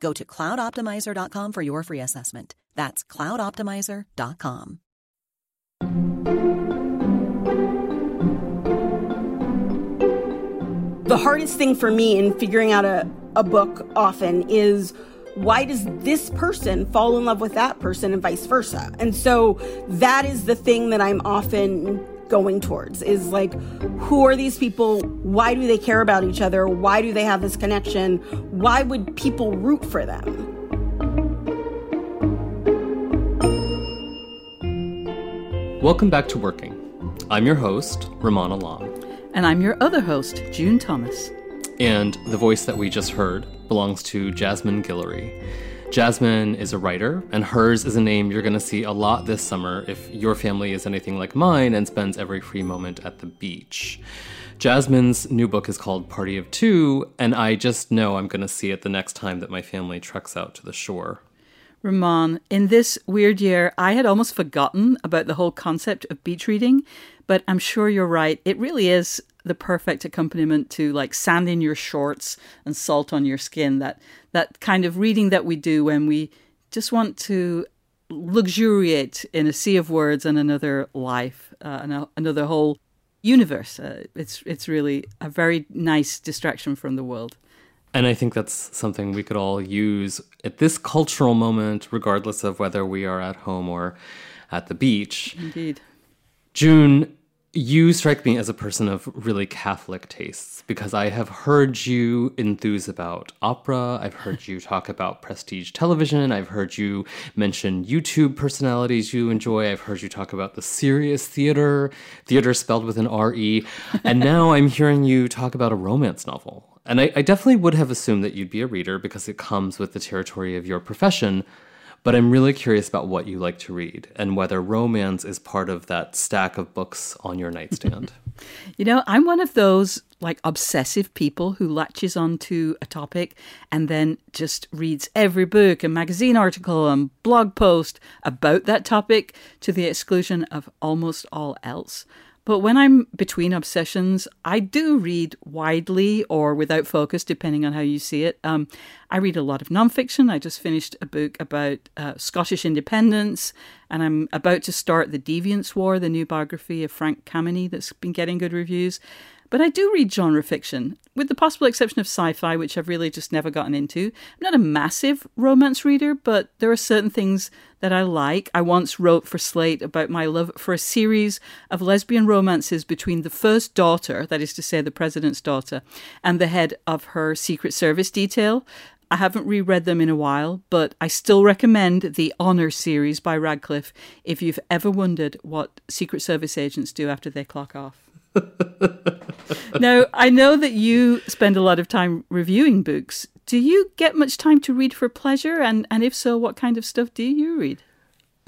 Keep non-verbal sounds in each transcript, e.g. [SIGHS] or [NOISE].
Go to cloudoptimizer.com for your free assessment. That's cloudoptimizer.com. The hardest thing for me in figuring out a, a book often is why does this person fall in love with that person and vice versa? And so that is the thing that I'm often going towards is like who are these people? Why do they care about each other? Why do they have this connection? Why would people root for them? Welcome back to working. I'm your host Rumaan Alam. And i'm your other host june thomas. And the voice that we just heard belongs to jasmine guillory Jasmine is a writer, and hers is a name you're going to see a lot this summer if your family is anything like mine and spends every free moment at the beach. Jasmine's new book is called Party of Two, and I just know I'm going to see it the next time that my family treks out to the shore. Rumaan, in this weird year, I had almost forgotten about the whole concept of beach reading, but I'm sure you're right. It really is the perfect accompaniment to like sand in your shorts and salt on your skin. That that kind of reading that we do when we just want to luxuriate in a sea of words and another life, uh, and a, another whole universe. Uh, it's it's really a very nice distraction from the world. And I think that's something we could all use at this cultural moment, regardless of whether we are at home or at the beach. Indeed. June, you strike me as a person of really Catholic tastes because I have heard you enthuse about opera. I've heard you [LAUGHS] talk about prestige television. I've heard you mention YouTube personalities you enjoy. I've heard you talk about the serious theater, theater spelled with an R-E. And now [LAUGHS] I'm hearing you talk about a romance novel. And I, I definitely would have assumed that you'd be a reader because it comes with the territory of your profession. But I'm really curious about what you like to read and whether romance is part of that stack of books on your nightstand. [LAUGHS] you know, I'm one of those like obsessive people who latches onto a topic and then just reads every book and magazine article and blog post about that topic to the exclusion of almost all else. But when I'm between obsessions, I do read widely or without focus, depending on how you see it. Um, I read a lot of nonfiction. I just finished a book about uh, Scottish independence, and I'm about to start The Deviant's War, the new biography of Frank Kameny that's been getting good reviews. But I do read genre fiction, with the possible exception of sci fi, which I've really just never gotten into. I'm not a massive romance reader, but there are certain things that I like. I once wrote for Slate about my love for a series of lesbian romances between the first daughter, that is to say, the president's daughter, and the head of her Secret Service detail. I haven't reread them in a while, but I still recommend the Honor series by Radclyffe if you've ever wondered what Secret Service agents do after they clock off. [LAUGHS] now, I know that you spend a lot of time reviewing books. Do you get much time to read for pleasure? And, and if so, what kind of stuff do you read?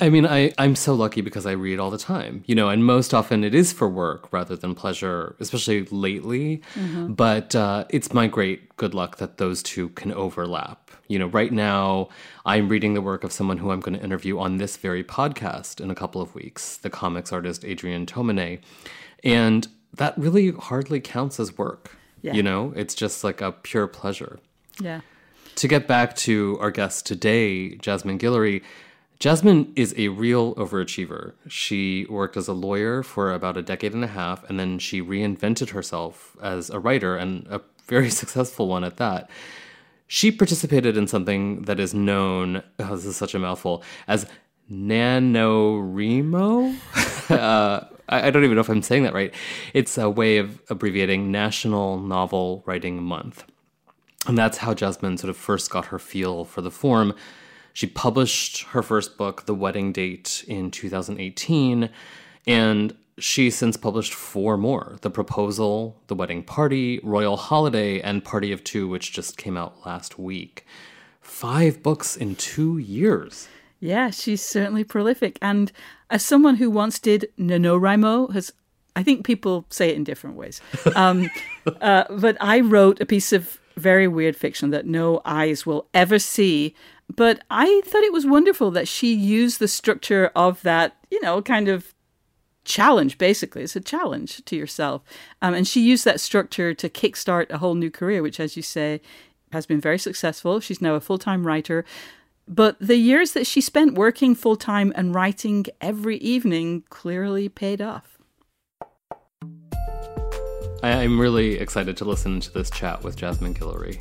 I mean, I, I'm so lucky because I read all the time, you know, and most often it is for work rather than pleasure, especially lately. Mm-hmm. But uh, it's my great good luck that those two can overlap. You know, right now I'm reading the work of someone who I'm going to interview on this very podcast in a couple of weeks, the comics artist Adrian Tomine. And that really hardly counts as work. Yeah. You know, it's just like a pure pleasure. Yeah. To get back to our guest today, Jasmine Guillory, Jasmine is a real overachiever. She worked as a lawyer for about a decade and a half, and then she reinvented herself as a writer and a very [LAUGHS] successful one at that. She participated in something that is known, oh, [LAUGHS] this is such a mouthful, as NaNoWriMo. [LAUGHS] uh, I, I don't even know if I'm saying that right. It's a way of abbreviating National Novel Writing Month. And that's how Jasmine sort of first got her feel for the form. She published her first book, The Wedding Date, in 2018, and she since published four more The Proposal, The Wedding Party, Royal Holiday, and Party of Two, which just came out last week. Five books in two years. Yeah, she's certainly prolific. And as someone who once did NaNoWriMo, has I think people say it in different ways. [LAUGHS] Um, uh, but I wrote a piece of very weird fiction that no eyes will ever see. But I thought it was wonderful that she used the structure of that, you know, kind of challenge, basically. It's a challenge to yourself. Um, and she used that structure to kickstart a whole new career, which, as you say, has been very successful. She's now a full time writer. But the years that she spent working full time and writing every evening clearly paid off. I, am really excited to listen to this chat with Jasmine Guillory.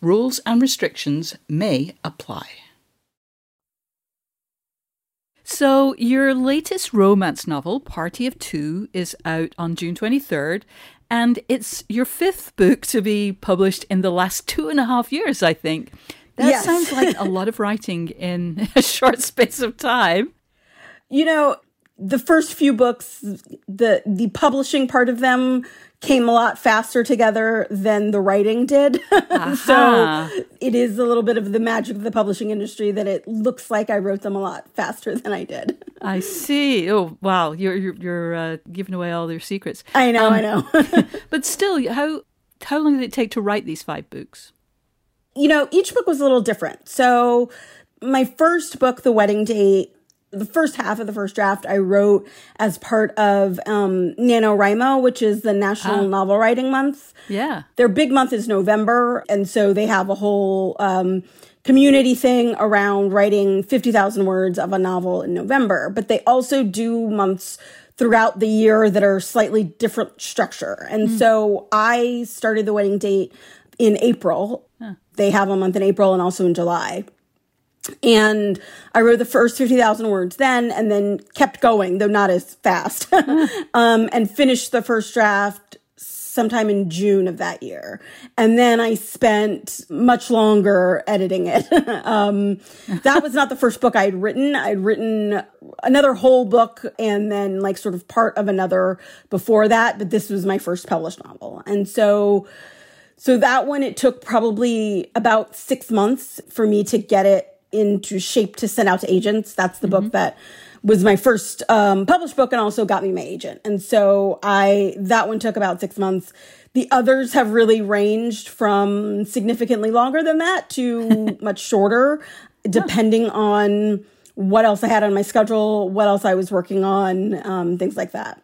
Rules and restrictions may apply. So, your latest romance novel, Party of Two, is out on June 23rd, and it's your fifth book to be published in the last two and a half years, I think. That yes. sounds like a lot of writing in [LAUGHS] a short space of time. You know, the first few books, the the publishing part of them came a lot faster together than the writing did. [LAUGHS] Uh-huh. so it is a little bit of the magic of the publishing industry that it looks like I wrote them a lot faster than I did. I see. Oh wow, you're you're, you're uh, giving away all your secrets. I know, um, I know. [LAUGHS] [LAUGHS] but still, how how long did it take to write these five books? You know, each book was a little different. So my first book, The Wedding Date, the first half of the first draft I wrote as part of um, NaNoWriMo, which is the National ah. Novel Writing Month. Yeah. Their big month is November. And so they have a whole um, community thing around writing 50,000 words of a novel in November. But they also do months throughout the year that are slightly different structure. And mm. so I started the wedding date in April. Huh. They have a month in April and also in July. And I wrote the first 50,000 words then and then kept going, though not as fast, [LAUGHS] um, and finished the first draft sometime in June of that year. And then I spent much longer editing it. [LAUGHS] um, that was not the first book I'd written. I'd written another whole book and then like sort of part of another before that, but this was my first published novel. And so, so that one, it took probably about six months for me to get it into shape to send out to agents. That's the mm-hmm. book that was my first um, published book and also got me my agent. And so I that one took about six months. The others have really ranged from significantly longer than that to [LAUGHS] much shorter, depending on what else I had on my schedule, what else I was working on, um, things like that.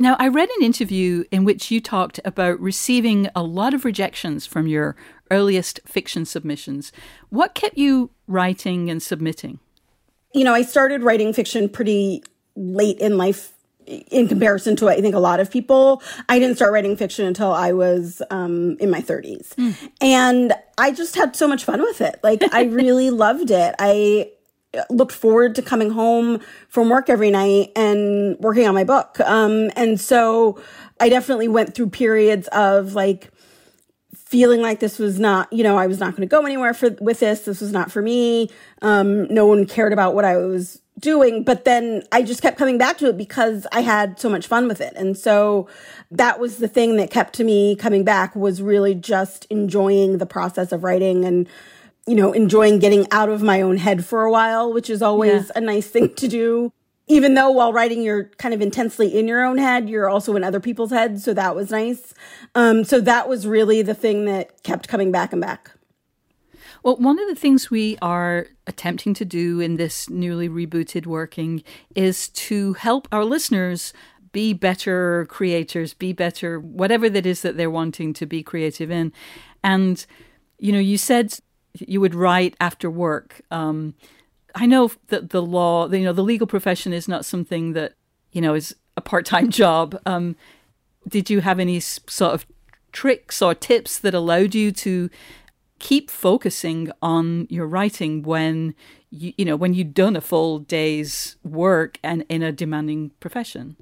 Now, I read an interview in which you talked about receiving a lot of rejections from your earliest fiction submissions. What kept you writing and submitting? You know, I started writing fiction pretty late in life in comparison to I think a lot of people. I didn't start writing fiction until I was um, in my 30s. Mm. And I just had so much fun with it. Like I [LAUGHS] really loved it. I looked forward to coming home from work every night and working on my book. Um, and so I definitely went through periods of like feeling like this was not, you know, I was not going to go anywhere for with this. This was not for me. Um, no one cared about what I was doing, but then I just kept coming back to it because I had so much fun with it. And so that was the thing that kept me coming back was really just enjoying the process of writing and you know, enjoying getting out of my own head for a while, which is always yeah. a nice thing to do. Even though while writing, you're kind of intensely in your own head, you're also in other people's heads. So that was nice. Um, so that was really the thing that kept coming back and back. Well, one of the things we are attempting to do in this newly rebooted working is to help our listeners be better creators, be better, whatever that is that they're wanting to be creative in. And, you know, you said you would write after work. Um, I know that the law, you know, the legal profession is not something that you know is a part-time [LAUGHS] job. Um, did you have any sort of tricks or tips that allowed you to keep focusing on your writing when you, you know when you've done a full day's work and in a demanding profession?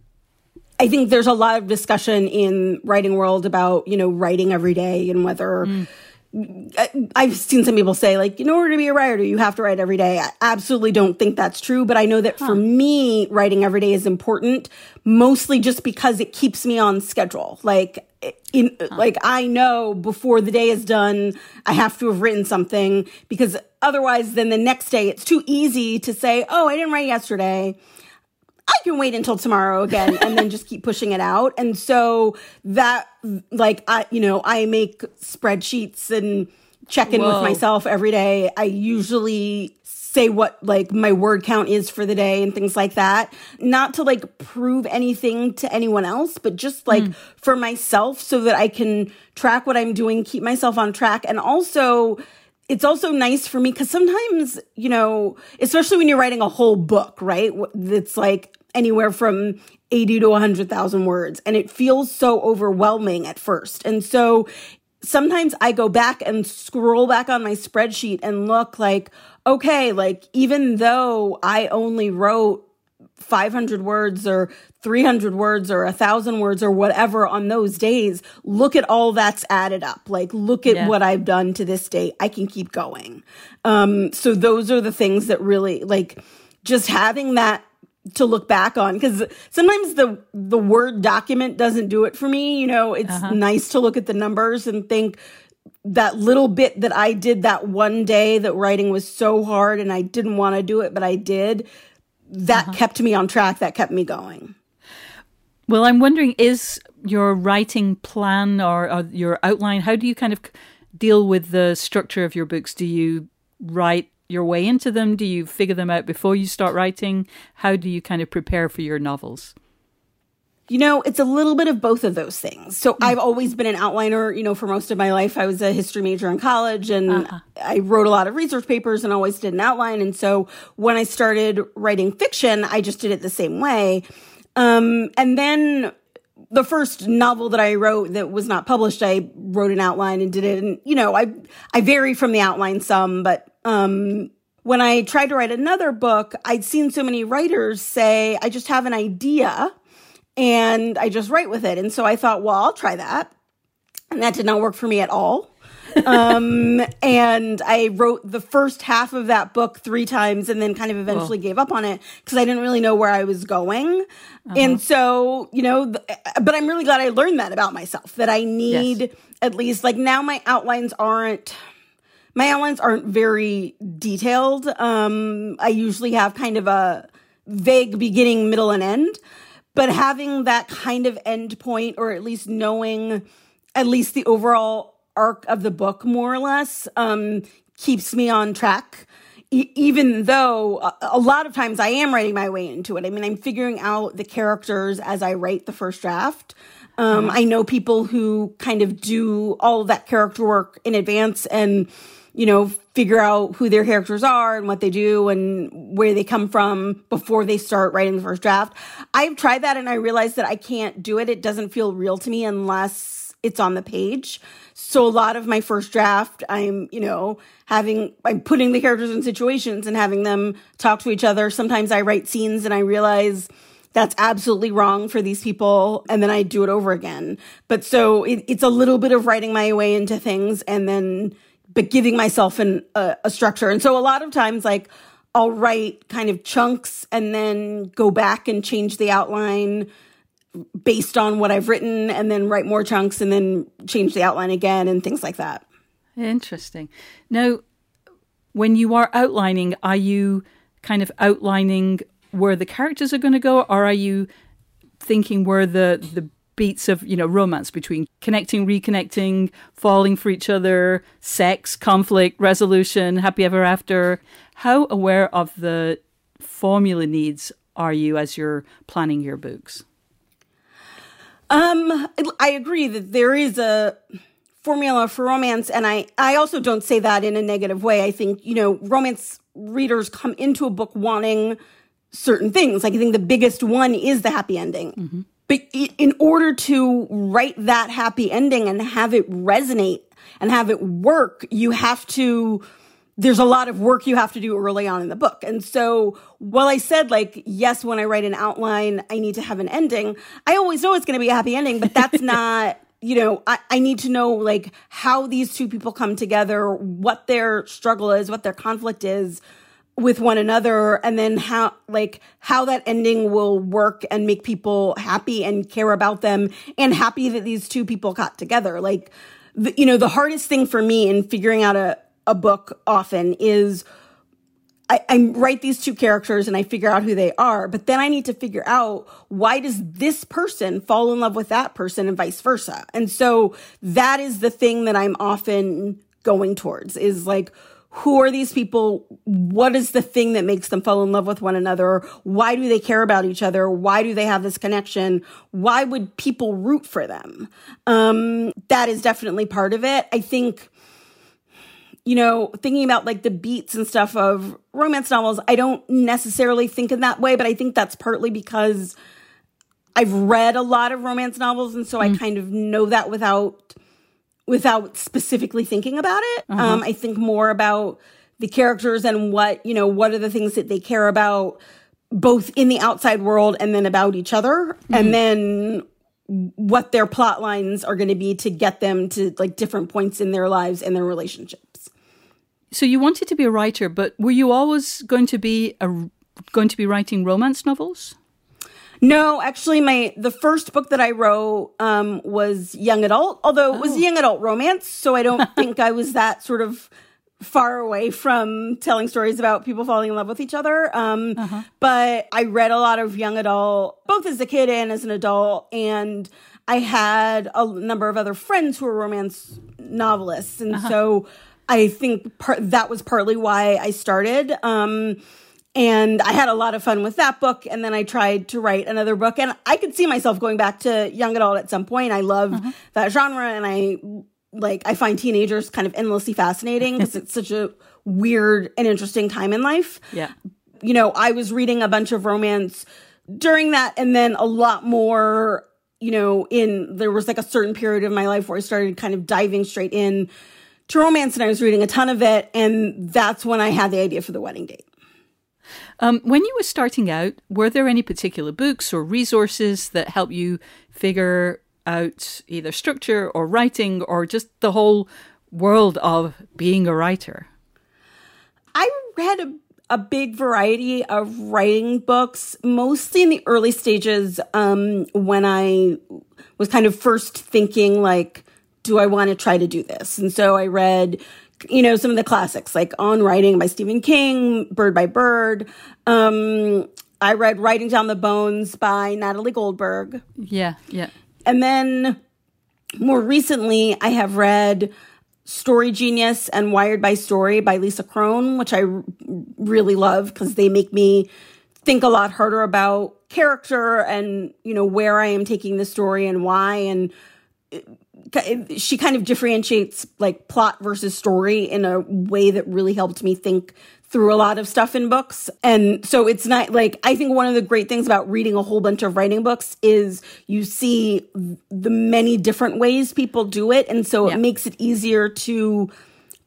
I think there's a lot of discussion in writing world about you know writing every day and whether. Mm I've seen some people say, like, in order to be a writer, you have to write every day. I absolutely don't think that's true, but I know that huh. for me, writing every day is important, mostly just because it keeps me on schedule. Like, in, huh. like I know before the day is done, I have to have written something because otherwise, then the next day, it's too easy to say, oh, I didn't write yesterday. I can wait until tomorrow again and then just keep pushing it out. And so that, like, I, you know, I make spreadsheets and check in Whoa. with myself every day. I usually say what like my word count is for the day and things like that. Not to like prove anything to anyone else, but just like mm. for myself so that I can track what I'm doing, keep myself on track. And also, it's also nice for me because sometimes, you know, especially when you're writing a whole book, right? It's like anywhere from 80 to 100,000 words. And it feels so overwhelming at first. And so sometimes I go back and scroll back on my spreadsheet and look like, okay, like even though I only wrote 500 words or 300 words or a thousand words or whatever on those days, look at all that's added up. Like, look at yeah. what I've done to this day. I can keep going. Um, so those are the things that really like just having that to look back on because sometimes the the word document doesn't do it for me you know it's uh-huh. nice to look at the numbers and think that little bit that i did that one day that writing was so hard and i didn't want to do it but i did that uh-huh. kept me on track that kept me going well i'm wondering is your writing plan or, or your outline how do you kind of deal with the structure of your books do you write your way into them? Do you figure them out before you start writing? How do you kind of prepare for your novels? You know, it's a little bit of both of those things. So mm. I've always been an outliner, you know, for most of my life. I was a history major in college and uh-huh. I wrote a lot of research papers and always did an outline. And so when I started writing fiction, I just did it the same way. Um, and then the first novel that I wrote that was not published, I wrote an outline and did it. And, you know, I, I vary from the outline some, but um, when I tried to write another book, I'd seen so many writers say, I just have an idea and I just write with it. And so I thought, well, I'll try that. And that did not work for me at all. um, [LAUGHS] and I wrote the first half of that book three times and then kind of eventually gave up on it because I didn't really know where I was going. Uh-huh. And so, you know, th- but I'm really glad I learned that about myself that I need yes. at least like now my outlines aren't my outlines aren't very detailed. Um, I usually have kind of a vague beginning, middle, and end. But having that kind of end point, or at least knowing at least the overall arc of the book, more or less, um, keeps me on track. e- even though a, a lot of times I am writing my way into it. I mean, I'm figuring out the characters as I write the first draft. Um, I know people who kind of do all of that character work in advance and, you know, figure out who their characters are and what they do and where they come from before they start writing the first draft. I've tried that and I realized that I can't do it. It doesn't feel real to me unless it's on the page. So a lot of my first draft, I'm, you know, having, I'm putting the characters in situations and having them talk to each other. Sometimes I write scenes and I realize that's absolutely wrong for these people. And then I do it over again. But so it, it's a little bit of writing my way into things and then, but giving myself an, a, a structure. And so a lot of times, like, I'll write kind of chunks and then go back and change the outline based on what I've written and then write more chunks and then change the outline again and things like that. Interesting. Now, when you are outlining, are you kind of outlining where the characters are going to go, or are you thinking where the the beats of you know romance between connecting, reconnecting, falling for each other, sex, conflict, resolution, happy ever after? How aware of the formula needs are you as you're planning your books? Um, I agree that there is a formula for romance, and I I also don't say that in a negative way. I think you know romance readers come into a book wanting certain things. Like I think the biggest one is the happy ending. Mm-hmm. But in order to write that happy ending and have it resonate and have it work, you have to there's a lot of work you have to do early on in the book. And so while I said like, yes, when I write an outline, I need to have an ending, I always know it's going to be a happy ending, but that's [LAUGHS] not, you know, I, I need to know like how these two people come together, what their struggle is, what their conflict is with one another and then how like how that ending will work and make people happy and care about them and happy that these two people got together like the, you know the hardest thing for me in figuring out a a book often is I, I write these two characters and I figure out who they are, but then I need to figure out why does this person fall in love with that person and vice versa. And so that is the thing that I'm often going towards is like, who are these people? What is the thing that makes them fall in love with one another? Why do they care about each other? Why do they have this connection? Why would people root for them? Um, that is definitely part of it. I think, you know, thinking about like the beats and stuff of romance novels, I don't necessarily think in that way, but I think that's partly because I've read a lot of romance novels. And so mm. I kind of know that without without specifically thinking about it. Uh-huh. Um, I think more about the characters and what, you know, what are the things that they care about both in the outside world and then about each other. Mm-hmm. And then what their plot lines are going to be to get them to like different points in their lives and their relationships. So you wanted to be a writer, but were you always going to be a going to be writing romance novels? No, actually, my the first book that I wrote um, was young adult, although it was oh. young adult romance. So I don't [LAUGHS] think I was that sort of far away from telling stories about people falling in love with each other. Um, uh-huh. But I read a lot of young adult, both as a kid and as an adult, and I had a number of other friends who were romance novelists, and uh-huh. so I think part, that was partly why I started. Um, and I had a lot of fun with that book. And then I tried to write another book. And I could see myself going back to young adult at some point. I love uh-huh. that genre. And I like, I find teenagers kind of endlessly fascinating [LAUGHS] because it's such a weird and interesting time in life. Yeah. You know, I was reading a bunch of romance during that and then a lot more, you know, in there was like a certain period of my life where I started kind of diving straight in to romance and I was reading a ton of it. And that's when I had the idea for the wedding date. Um, when you were starting out, were there any particular books or resources that helped you figure out either structure or writing or just the whole world of being a writer? I read a, a big variety of writing books, mostly in the early stages um, when I was kind of first thinking, like, do I want to try to do this? And so I read you know, some of the classics like On Writing by Stephen King, Bird by Bird. Um, I read Writing Down the Bones by Natalie Goldberg. Yeah, yeah. And then more recently, I have read Story Genius and Wired by Story by Lisa Cron, which I r- really love because they make me think a lot harder about character and, you know, where I am taking the story and why. And she kind of differentiates like plot versus story in a way that really helped me think through a lot of stuff in books. And so it's not like, I think one of the great things about reading a whole bunch of writing books is you see the many different ways people do it. And so yeah. it makes it easier to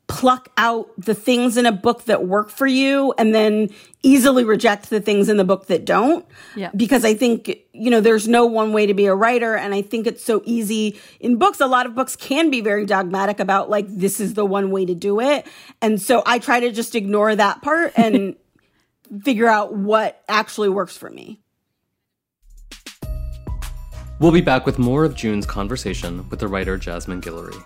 pluck out the things in a book that work for you and then easily reject the things in the book that don't. Yeah. Because I think, you know, there's no one way to be a writer. And I think it's so easy in books. A lot of books can be very dogmatic about like, this is the one way to do it. And so I try to just ignore that part [LAUGHS] and figure out what actually works for me. We'll be back with more of June's conversation with the writer Jasmine Guillory.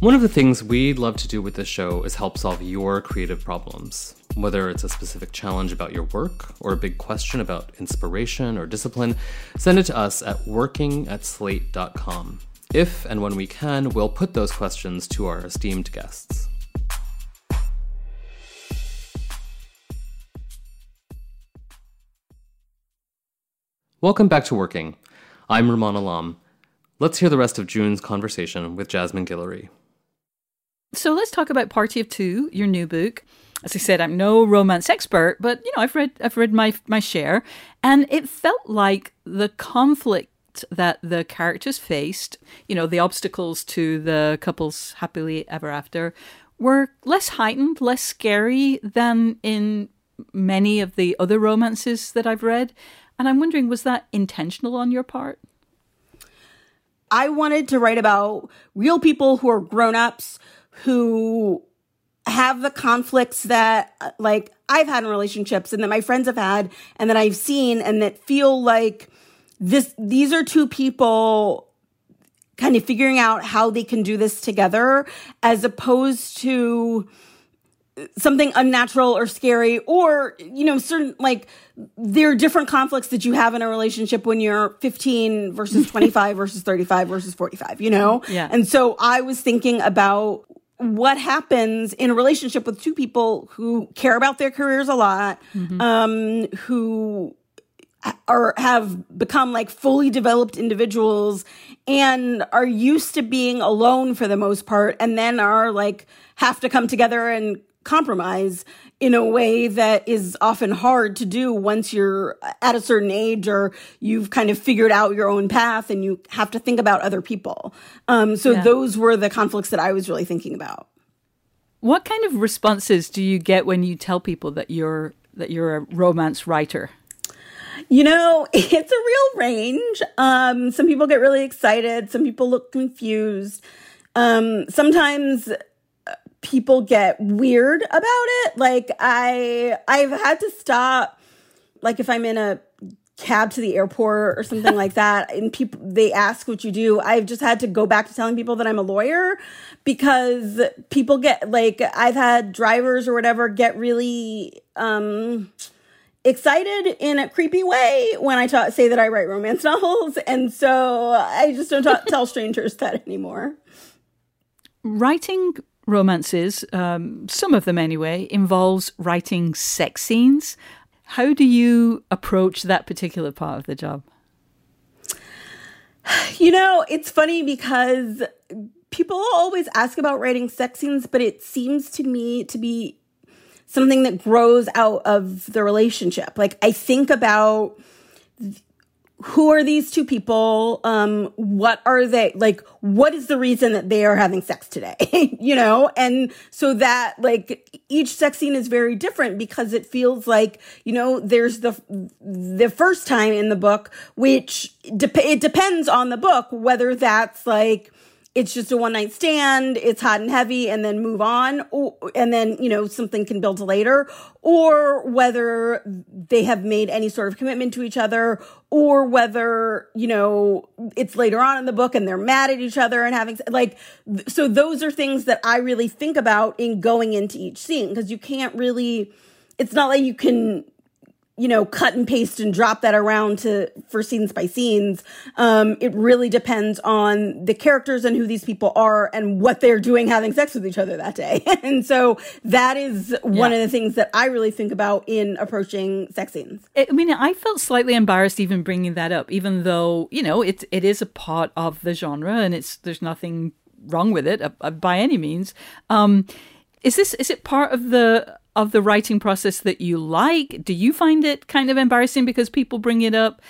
One of the things we'd love to do with this show is help solve your creative problems. Whether it's a specific challenge about your work or a big question about inspiration or discipline, send it to us at working at slate.com. If and when we can, we'll put those questions to our esteemed guests. Welcome back to Working. I'm Rumaan Alam. Let's hear the rest of June's conversation with Jasmine Guillory. So let's talk about Party of Two, your new book. As I said, I'm no romance expert, but you know, I've read I've read my my share, and it felt like the conflict that the characters faced, you know, the obstacles to the couple's happily ever after, were less heightened, less scary than in many of the other romances that I've read. And I'm wondering, was that intentional on your part? I wanted to write about real people who are grown ups who have the conflicts that like I've had in relationships and that my friends have had and that I've seen and that feel like this these are two people kind of figuring out how they can do this together as opposed to something unnatural or scary or you know certain like there are different conflicts that you have in a relationship when you're 15 versus [LAUGHS] 25 versus 35 versus 45 you know? Yeah. And so i was thinking about what happens in a relationship with two people who care about their careers a lot, mm-hmm. um, who are have become like fully developed individuals and are used to being alone for the most part and then are like have to come together and compromise in a way that is often hard to do once you're at a certain age or you've kind of figured out your own path and you have to think about other people. Um, so yeah. those were the conflicts that I was really thinking about. What kind of responses do you get when you tell people that you're that you're a romance writer? You know, [LAUGHS] it's a real range. Um, some people get really excited. Some people look confused. Um, sometimes people get weird about it. Like I I've had to stop like if I'm in a cab to the airport or something like [LAUGHS] that and people they ask what you do i've just had to go back to telling people that i'm a lawyer because people get like i've had drivers or whatever get really um excited in a creepy way when i ta- say that i write romance [LAUGHS] novels and so i just don't ta- tell [LAUGHS] strangers that anymore writing romances, um, some of them anyway, involves writing sex scenes. How do you approach that particular part of the job? You know, it's funny because people always ask about writing sex scenes, but it seems to me to be something that grows out of the relationship. Like, I think about who are these two people? Um, what are they like? What is the reason that they are having sex today? [LAUGHS] you know? And so that like each sex scene is very different because it feels like, you know, there's the, the first time in the book, which de- it depends on the book, whether that's like, it's just a one night stand, it's hot and heavy, and then move on, or, and then, you know, something can build later, or whether they have made any sort of commitment to each other, or whether, you know, it's later on in the book and they're mad at each other and having, like, so those are things that I really think about in going into each scene, because you can't really, it's not like you can you know, cut and paste and drop that around to for scenes by scenes. Um, it really depends on the characters and who these people are and what they're doing having sex with each other that day. [LAUGHS] and so that is one yeah. of the things that I really think about in approaching sex scenes. I mean, I felt slightly embarrassed even bringing that up, even though, you know, it, it is a part of the genre and it's, there's nothing wrong with it uh, by any means. Um, is this, is it part of the, of the writing process that you like? Do you find it kind of embarrassing because people bring it up?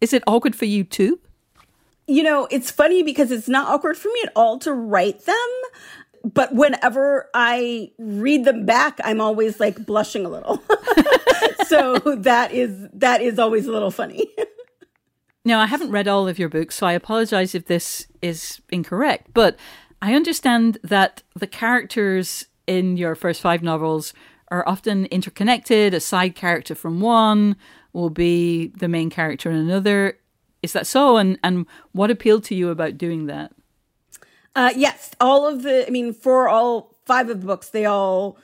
Is it awkward for you too? You know, it's funny because it's not awkward for me at all to write them. But whenever I read them back, I'm always like blushing a little. [LAUGHS] so that is that is always a little funny. [LAUGHS] now, I haven't read all of your books, so I apologize if this is incorrect, but I understand that the characters in your first five novels are often interconnected. A side character from one will be the main character in another. Is that so? And and what appealed to you about doing that? Uh, yes, all of the. I mean, for all five of the books, they all.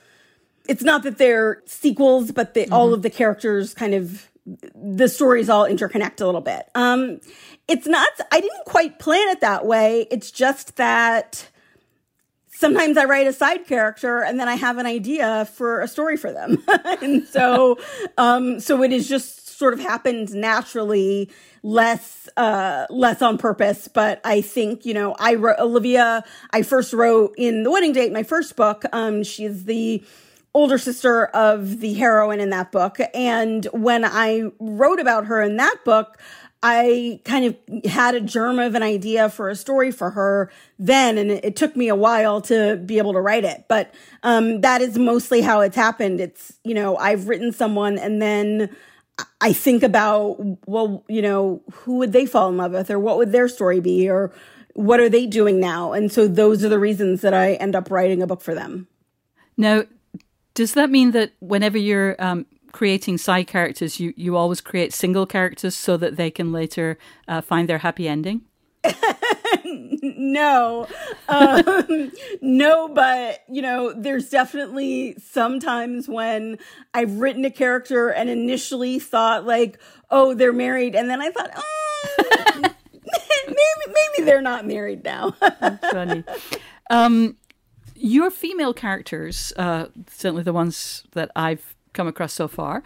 It's not that they're sequels, but they, mm-hmm. all of the characters kind of the stories all interconnect a little bit. Um, it's not. I didn't quite plan it that way. It's just that sometimes I write a side character and then I have an idea for a story for them. [LAUGHS] and so, [LAUGHS] um, so it has just sort of happened naturally, less, uh, less on purpose. But I think, you know, I wrote Olivia, I first wrote in The Wedding Date, my first book. Um, she's the, older sister of the heroine in that book. And when I wrote about her in that book, I kind of had a germ of an idea for a story for her then, and it, took me a while to be able to write it. But um, that is mostly how it's happened. It's, you know, I've written someone and then I think about, well, you know, who would they fall in love with, or what would their story be, or what are they doing now? And so those are the reasons that I end up writing a book for them. Now, does that mean that whenever you're um, creating side characters, you, you always create single characters so that they can later uh, find their happy ending? [LAUGHS] no, um, [LAUGHS] no, but you know, there's definitely sometimes when I've written a character and initially thought like, oh, they're married, and then I thought, oh, [LAUGHS] maybe maybe they're not married now. That's funny. Um, your female characters, uh, certainly the ones that I've come across so far.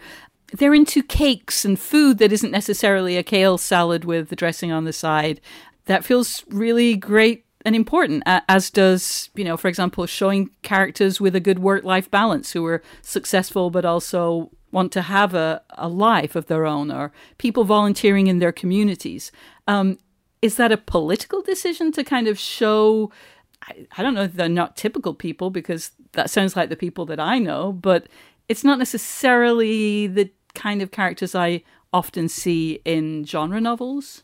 They're into cakes and food that isn't necessarily a kale salad with the dressing on the side. That feels really great and important, as does, you know, for example, showing characters with a good work life balance who are successful but also want to have a, a life of their own or people volunteering in their communities. Um, is that a political decision to kind of show? I, I don't know they're not typical people because that sounds like the people that I know, but it's not necessarily the kind of characters I often see in genre novels.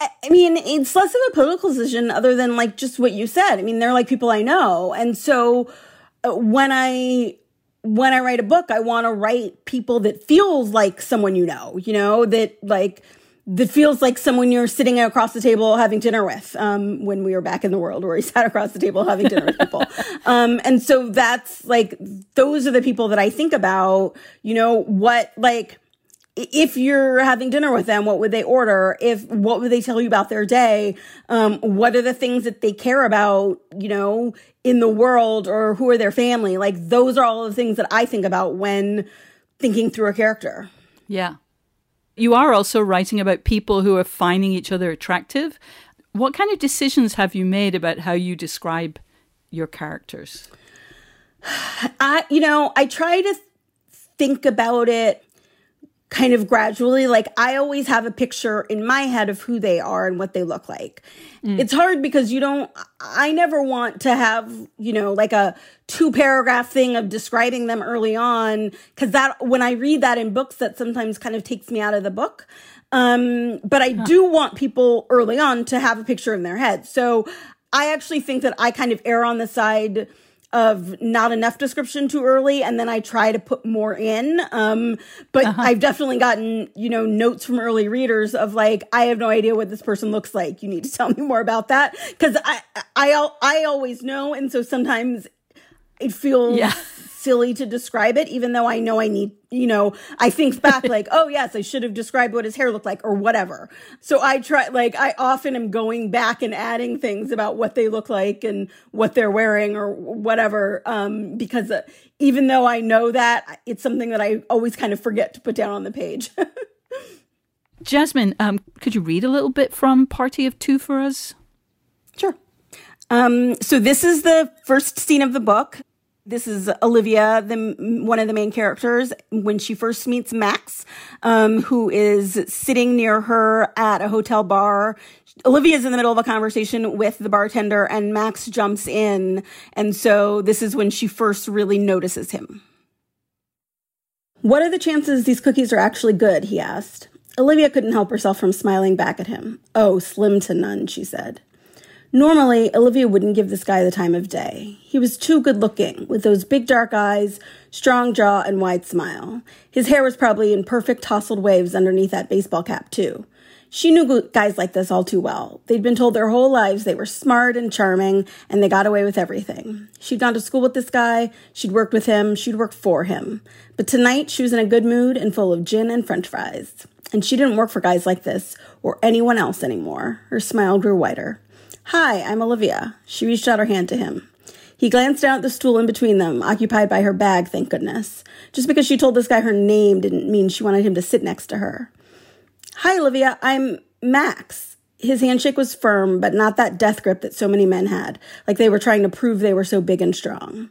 I mean, it's less of a political decision other than like just what you said. I mean, they're like people I know. And so uh, when I when I write a book, I want to write people that feels like someone you know, you know, that like that feels like someone you're sitting across the table having dinner with um, when we were back in the world where we [LAUGHS] sat across the table having dinner with people [LAUGHS] um, and so that's like those are the people that i think about you know what like if you're having dinner with them, what would they order? If what would they tell you about their day? Um, what are the things that they care about, you know, in the world or who are their family? Like those are all the things that I think about when thinking through a character. Yeah. You are also writing about people who are finding each other attractive. What kind of decisions have you made about how you describe your characters? [SIGHS] I, you know, I try to think about it kind of gradually. Like I always have a picture in my head of who they are and what they look like. Mm. It's hard because you don't, I never want to have, you know, like a two paragraph thing of describing them early on. Cause that, when I read that in books, that sometimes kind of takes me out of the book. Um, but I huh. do want people early on to have a picture in their head. So I actually think that I kind of err on the side of not enough description too early and then I try to put more in. Um, but uh-huh. I've definitely gotten, you know, notes from early readers of like, I have no idea what this person looks like. You need to [LAUGHS] tell me more about that. Cause I, I, I always know. And so sometimes it feels yeah. Silly to describe it, even though I know I need, you know, I think back [LAUGHS] like, oh yes, I should have described what his hair looked like or whatever. So I try, like, I often am going back and adding things about what they look like and what they're wearing or whatever. Um, because uh, even though I know that, it's something that I always kind of forget to put down on the page. [LAUGHS] Jasmine, um, could you read a little bit from Party of Two for us? Sure. Um, so this is the first scene of the book. This is Olivia, the one of the main characters, when she first meets Max, um, who is sitting near her at a hotel bar. Olivia's in the middle of a conversation with the bartender, and Max jumps in, and so this is when she first really notices him. What are the chances these cookies are actually good? he asked. Olivia couldn't help herself from smiling back at him. Oh, slim to none, she said. Normally, Olivia wouldn't give this guy the time of day. He was too good looking, with those big dark eyes, strong jaw, and wide smile. His hair was probably in perfect tousled waves underneath that baseball cap, too. She knew guys like this all too well. They'd been told their whole lives they were smart and charming, and they got away with everything. She'd gone to school with this guy, she'd worked with him, she'd worked for him. But tonight, she was in a good mood and full of gin and french fries. And she didn't work for guys like this, or anyone else anymore. Her smile grew wider. Hi, I'm Olivia. She reached out her hand to him. He glanced down at the stool in between them, occupied by her bag, thank goodness. Just because she told this guy her name didn't mean she wanted him to sit next to her. Hi, Olivia. I'm Max. His handshake was firm, but not that death grip that so many men had, like they were trying to prove they were so big and strong.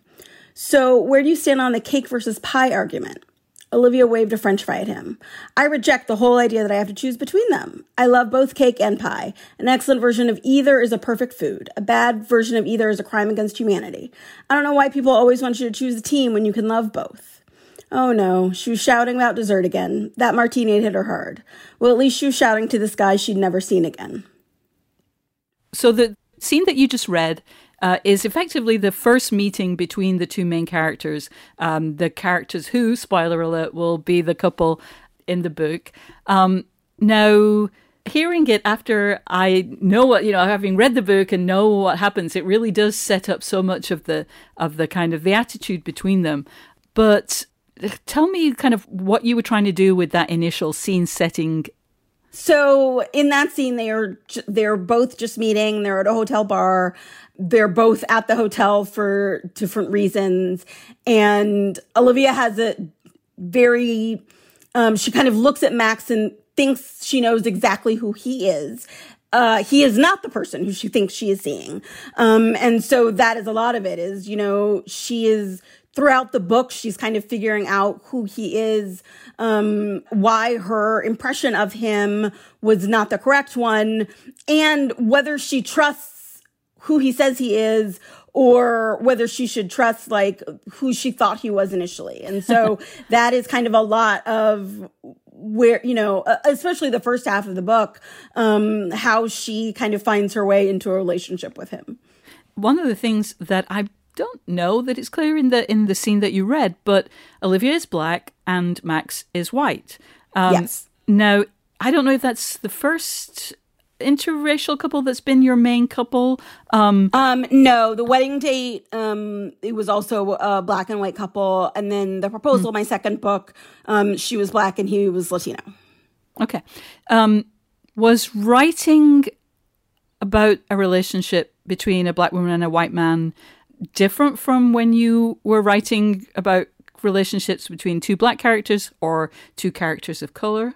So, where do you stand on the cake versus pie argument? Olivia waved a french fry at him. I reject the whole idea that I have to choose between them. I love both cake and pie. An excellent version of either is a perfect food. A bad version of either is a crime against humanity. I don't know why people always want you to choose a team when you can love both. Oh no, she was shouting about dessert again. That martini hit her hard. Well, at least she was shouting to this guy she'd never seen again. So the scene that you just read uh, is effectively the first meeting between the two main characters. Um, the characters who, spoiler alert, will be the couple in the book. Um, now, hearing it after I know what you know, having read the book and know what happens, it really does set up so much of the of the kind of the attitude between them. But tell me kind of what you were trying to do with that initial scene setting so in that scene, they are they're both just meeting. They're at a hotel bar. They're both at the hotel for different reasons, and Olivia has a very um, she kind of looks at Max and thinks she knows exactly who he is. Uh, he is not the person who she thinks she is seeing. Um, and so that is a lot of it is, you know, she is throughout the book, she's kind of figuring out who he is, um, why her impression of him was not the correct one, and whether she trusts who he says he is or whether she should trust like who she thought he was initially. And so [LAUGHS] that is kind of a lot of where you know especially the first half of the book um how she kind of finds her way into a relationship with him one of the things that i don't know that it's clear in the in the scene that you read, but Olivia is black and Max is white. Um, yes. Now, I don't know if that's the first interracial couple that's been your main couple. Um, um, no, the wedding date, um, it was also a black and white couple, and then the proposal, mm. my second book, um, she was black and he was Latino. Okay, um, was writing about a relationship between a black woman and a white man different from when you were writing about relationships between two black characters or two characters of color?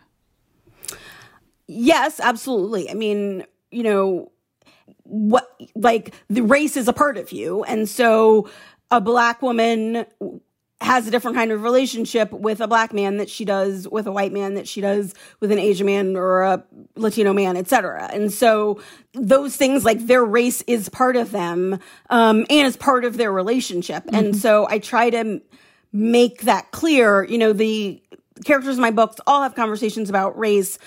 Yes, absolutely. I mean, you know, what like the race is a part of you. And so a black woman has a different kind of relationship with a black man that she does with a white man that she does with an Asian man or a Latino man, etc. And so those things like their race is part of them um, and is part of their relationship. Mm-hmm. And so I try to make that clear. You know, the characters in my books all have conversations about race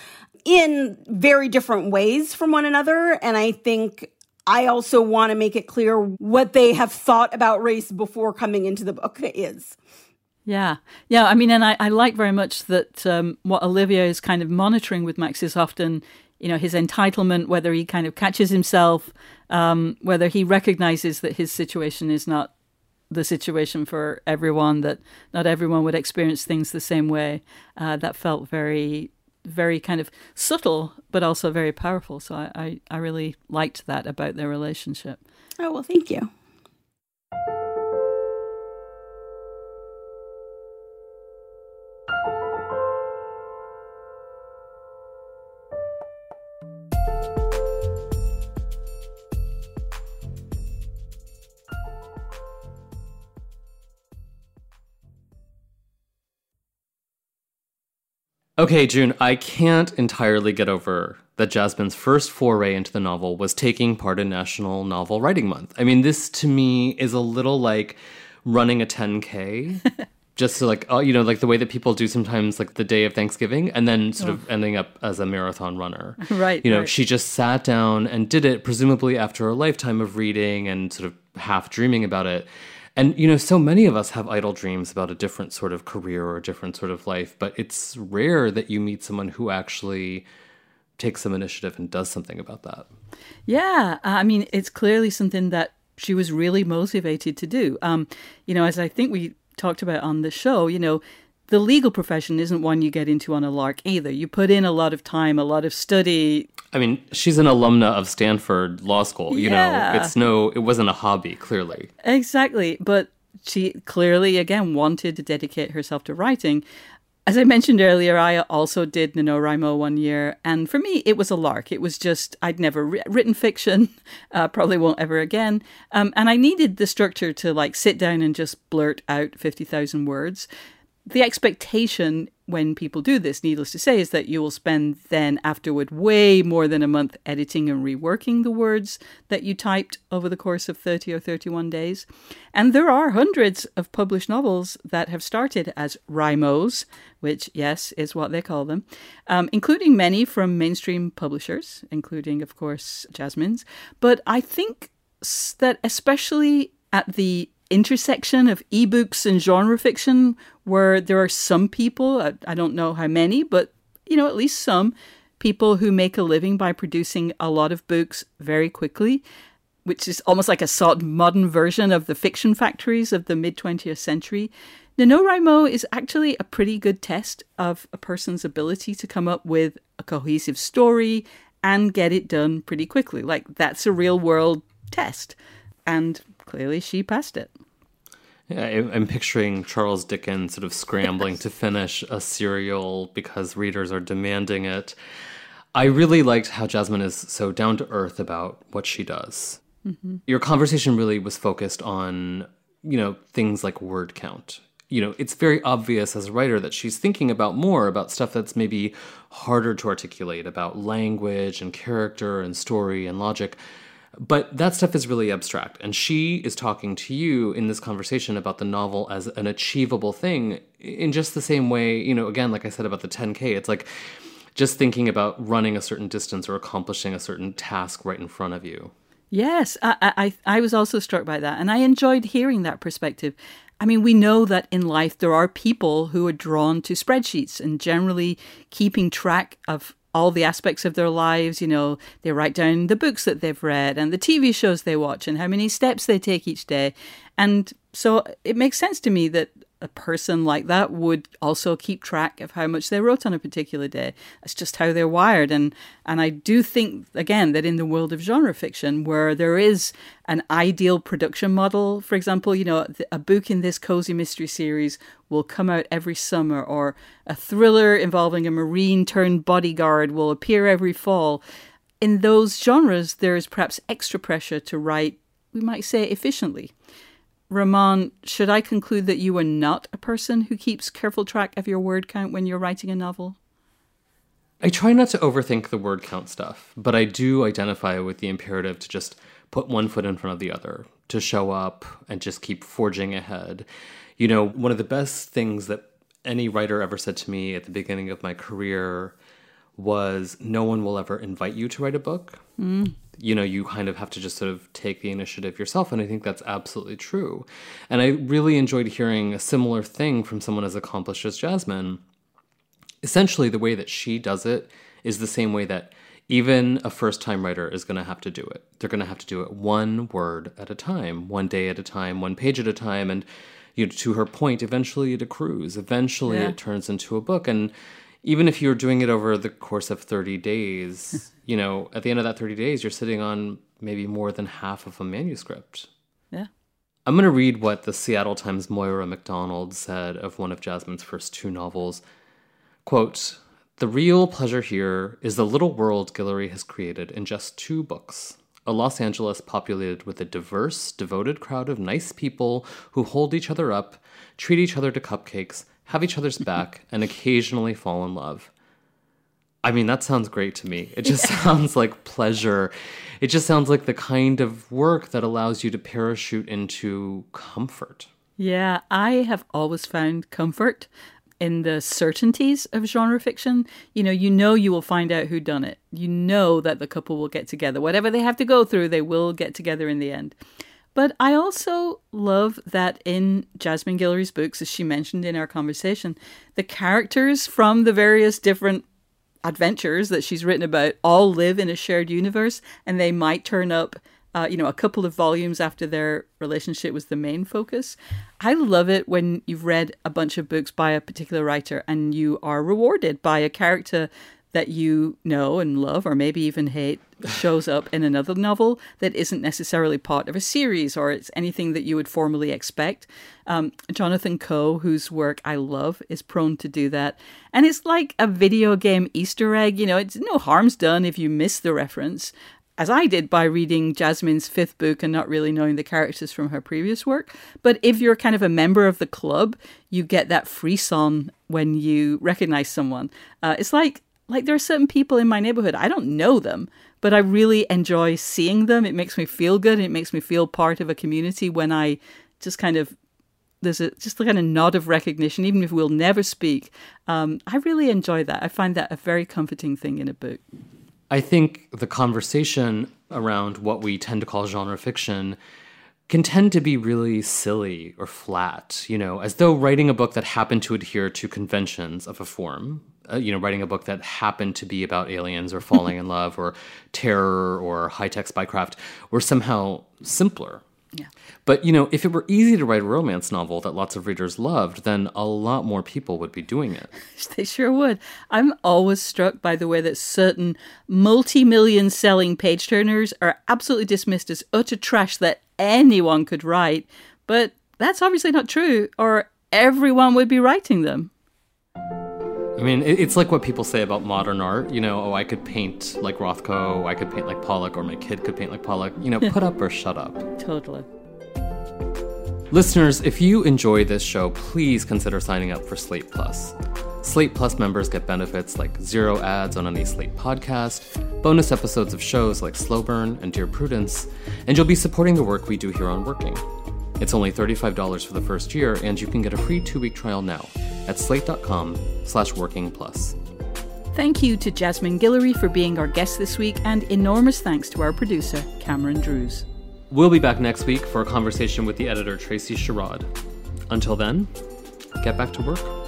in very different ways from one another. And I think I also want to make it clear what they have thought about race before coming into the book is. Yeah. Yeah. I mean, and I, I like very much that um, what Olivia is kind of monitoring with Max is often, you know, his entitlement, whether he kind of catches himself, um, whether he recognizes that his situation is not the situation for everyone, that not everyone would experience things the same way. Uh, that felt very, very kind of subtle, but also very powerful. So I, I, I really liked that about their relationship. Oh, well, thank you. Okay, June, I can't entirely get over that Jasmine's first foray into the novel was taking part in National Novel Writing Month. I mean, this to me is a little like running a 10K. [LAUGHS] just to like, oh, you know, like the way that people do sometimes, like the day of Thanksgiving, and then sort oh. of ending up as a marathon runner. Right. You know, right. she just sat down and did it, presumably after a lifetime of reading and sort of half dreaming about it. And, you know, so many of us have idle dreams about a different sort of career or a different sort of life, but it's rare that you meet someone who actually takes some initiative and does something about that. Yeah. I mean, it's clearly something that she was really motivated to do. Um, you know, as I think we talked about on the show, you know, the legal profession isn't one you get into on a lark either. You put in a lot of time, a lot of study. I mean, she's an alumna of Stanford Law School. You yeah. know, it's no, it wasn't a hobby, clearly. Exactly. But she clearly, again, wanted to dedicate herself to writing. As I mentioned earlier, I also did NaNoWriMo one year, and for me, it was a lark. It was just, I'd never ri- written fiction, [LAUGHS] uh, probably won't ever again. Um, and I needed the structure to like sit down and just blurt out 50,000 words the expectation when people do this, needless to say, is that you will spend then afterward way more than a month editing and reworking the words that you typed over the course of 30 or 31 days. And there are hundreds of published novels that have started as rhymos, which, yes, is what they call them, um, including many from mainstream publishers, including, of course, Jasmine's. But I think that especially at the intersection of ebooks and genre fiction where there are some people, I, I don't know how many, but you know, at least some people who make a living by producing a lot of books very quickly, which is almost like a sort modern version of the fiction factories of the mid 20th century. NaNoWriMo is actually a pretty good test of a person's ability to come up with a cohesive story and get it done pretty quickly. Like, that's a real world test. And clearly she passed it. Yeah, I'm picturing Charles Dickens sort of scrambling to finish a serial because readers are demanding it. I really liked how Jasmine is so down to earth about what she does. Mm-hmm. Your conversation really was focused on, you know, things like word count. You know, it's very obvious as a writer that she's thinking about more about stuff that's maybe harder to articulate, about language and character and story and logic. But that stuff is really abstract. And she is talking to you in this conversation about the novel as an achievable thing in just the same way, you know, again, like I said about the 10K, it's like just thinking about running a certain distance or accomplishing a certain task right in front of you. Yes, I, I, I was also struck by that. And I enjoyed hearing that perspective. I mean, we know that in life there are people who are drawn to spreadsheets and generally keeping track of all the aspects of their lives. You know, they write down the books that they've read and the TV shows they watch and how many steps they take each day. And so it makes sense to me that a person like that would also keep track of how much they wrote on a particular day. That's just how they're wired. And and I do think again that in the world of genre fiction, where there is an ideal production model, for example, you know, a book in this cozy mystery series will come out every summer, or a thriller involving a marine turned bodyguard will appear every fall. In those genres, there is perhaps extra pressure to write, we might say, efficiently. Rumaan, should I conclude that you are not a person who keeps careful track of your word count when you're writing a novel? I try not to overthink the word count stuff, but I do identify with the imperative to just put one foot in front of the other, to show up and just keep forging ahead. You know, one of the best things that any writer ever said to me at the beginning of my career was no one will ever invite you to write a book. Mm you know, you kind of have to just sort of take the initiative yourself. And I think that's absolutely true. And I really enjoyed hearing a similar thing from someone as accomplished as Jasmine. Essentially, the way that she does it is the same way that even a first time writer is going to have to do it. They're going to have to do it one word at a time, one day at a time, one page at a time. And you know, to her point, eventually it accrues. Eventually Yeah. it turns into a book. And even if you're doing it over the course of 30 days, [LAUGHS] you know, at the end of that 30 days, you're sitting on maybe more than half of a manuscript. Yeah. I'm going to read what the Seattle Times Moira Macdonald said of one of Jasmine's first two novels. Quote, the real pleasure here is the little world Guillory has created in just two books. A Los Angeles populated with a diverse, devoted crowd of nice people who hold each other up, treat each other to cupcakes, have each other's back, and occasionally fall in love. I mean, that sounds great to me. It just [LAUGHS] sounds like pleasure. It just sounds like the kind of work that allows you to parachute into comfort. Yeah, I have always found comfort in the certainties of genre fiction. You know, you know you will find out who done it. You know that the couple will get together. Whatever they have to go through, they will get together in the end. But I also love that in Jasmine Guillory's books, as she mentioned in our conversation, the characters from the various different adventures that she's written about all live in a shared universe and they might turn up uh, you know a couple of volumes after their relationship was the main focus. I love it when you've read a bunch of books by a particular writer and you are rewarded by a character that you know and love or maybe even hate shows up in another novel that isn't necessarily part of a series or it's anything that you would formally expect. Um, Jonathan Coe, whose work I love, is prone to do that. And it's like a video game Easter egg. You know, it's no harm's done if you miss the reference. As I did by reading Jasmine's fifth book and not really knowing the characters from her previous work. But if you're kind of a member of the club, you get that frisson when you recognize someone. Uh, it's like like there are certain people in my neighborhood i don't know them but i really enjoy seeing them. It makes me feel good. It makes me feel part of a community when i just kind of there's a just a kind of nod of recognition even if we'll never speak. Um, i really enjoy that. I find that a very comforting thing in a book. I think the conversation around what we tend to call genre fiction can tend to be really silly or flat, you know, as though writing a book that happened to adhere to conventions of a form, uh, you know, writing a book that happened to be about aliens or falling in love or terror or high tech spycraft were somehow simpler. Yeah. But, you know, if it were easy to write a romance novel that lots of readers loved, then a lot more people would be doing it. [LAUGHS] They sure would. I'm always struck by the way that certain multi million selling page turners are absolutely dismissed as utter trash that anyone could write. But that's obviously not true, or everyone would be writing them. I mean, it's like what people say about modern art. You know, oh, I could paint like Rothko, I could paint like Pollock, or my kid could paint like Pollock. You know, put up or shut up. [LAUGHS] Totally. Listeners, if you enjoy this show, please consider signing up for Slate Plus. Slate Plus members get benefits like zero ads on any Slate podcast, bonus episodes of shows like Slow Burn and Dear Prudence, and you'll be supporting the work we do here on Working. It's only $35 for the first year, and you can get a free two-week trial now at slate.com slash working plus. Thank you to Jasmine Guillory for being our guest this week, and enormous thanks to our producer, Cameron Drews. We'll be back next week for a conversation with the editor, Tracy Sherrod. Until then, get back to work.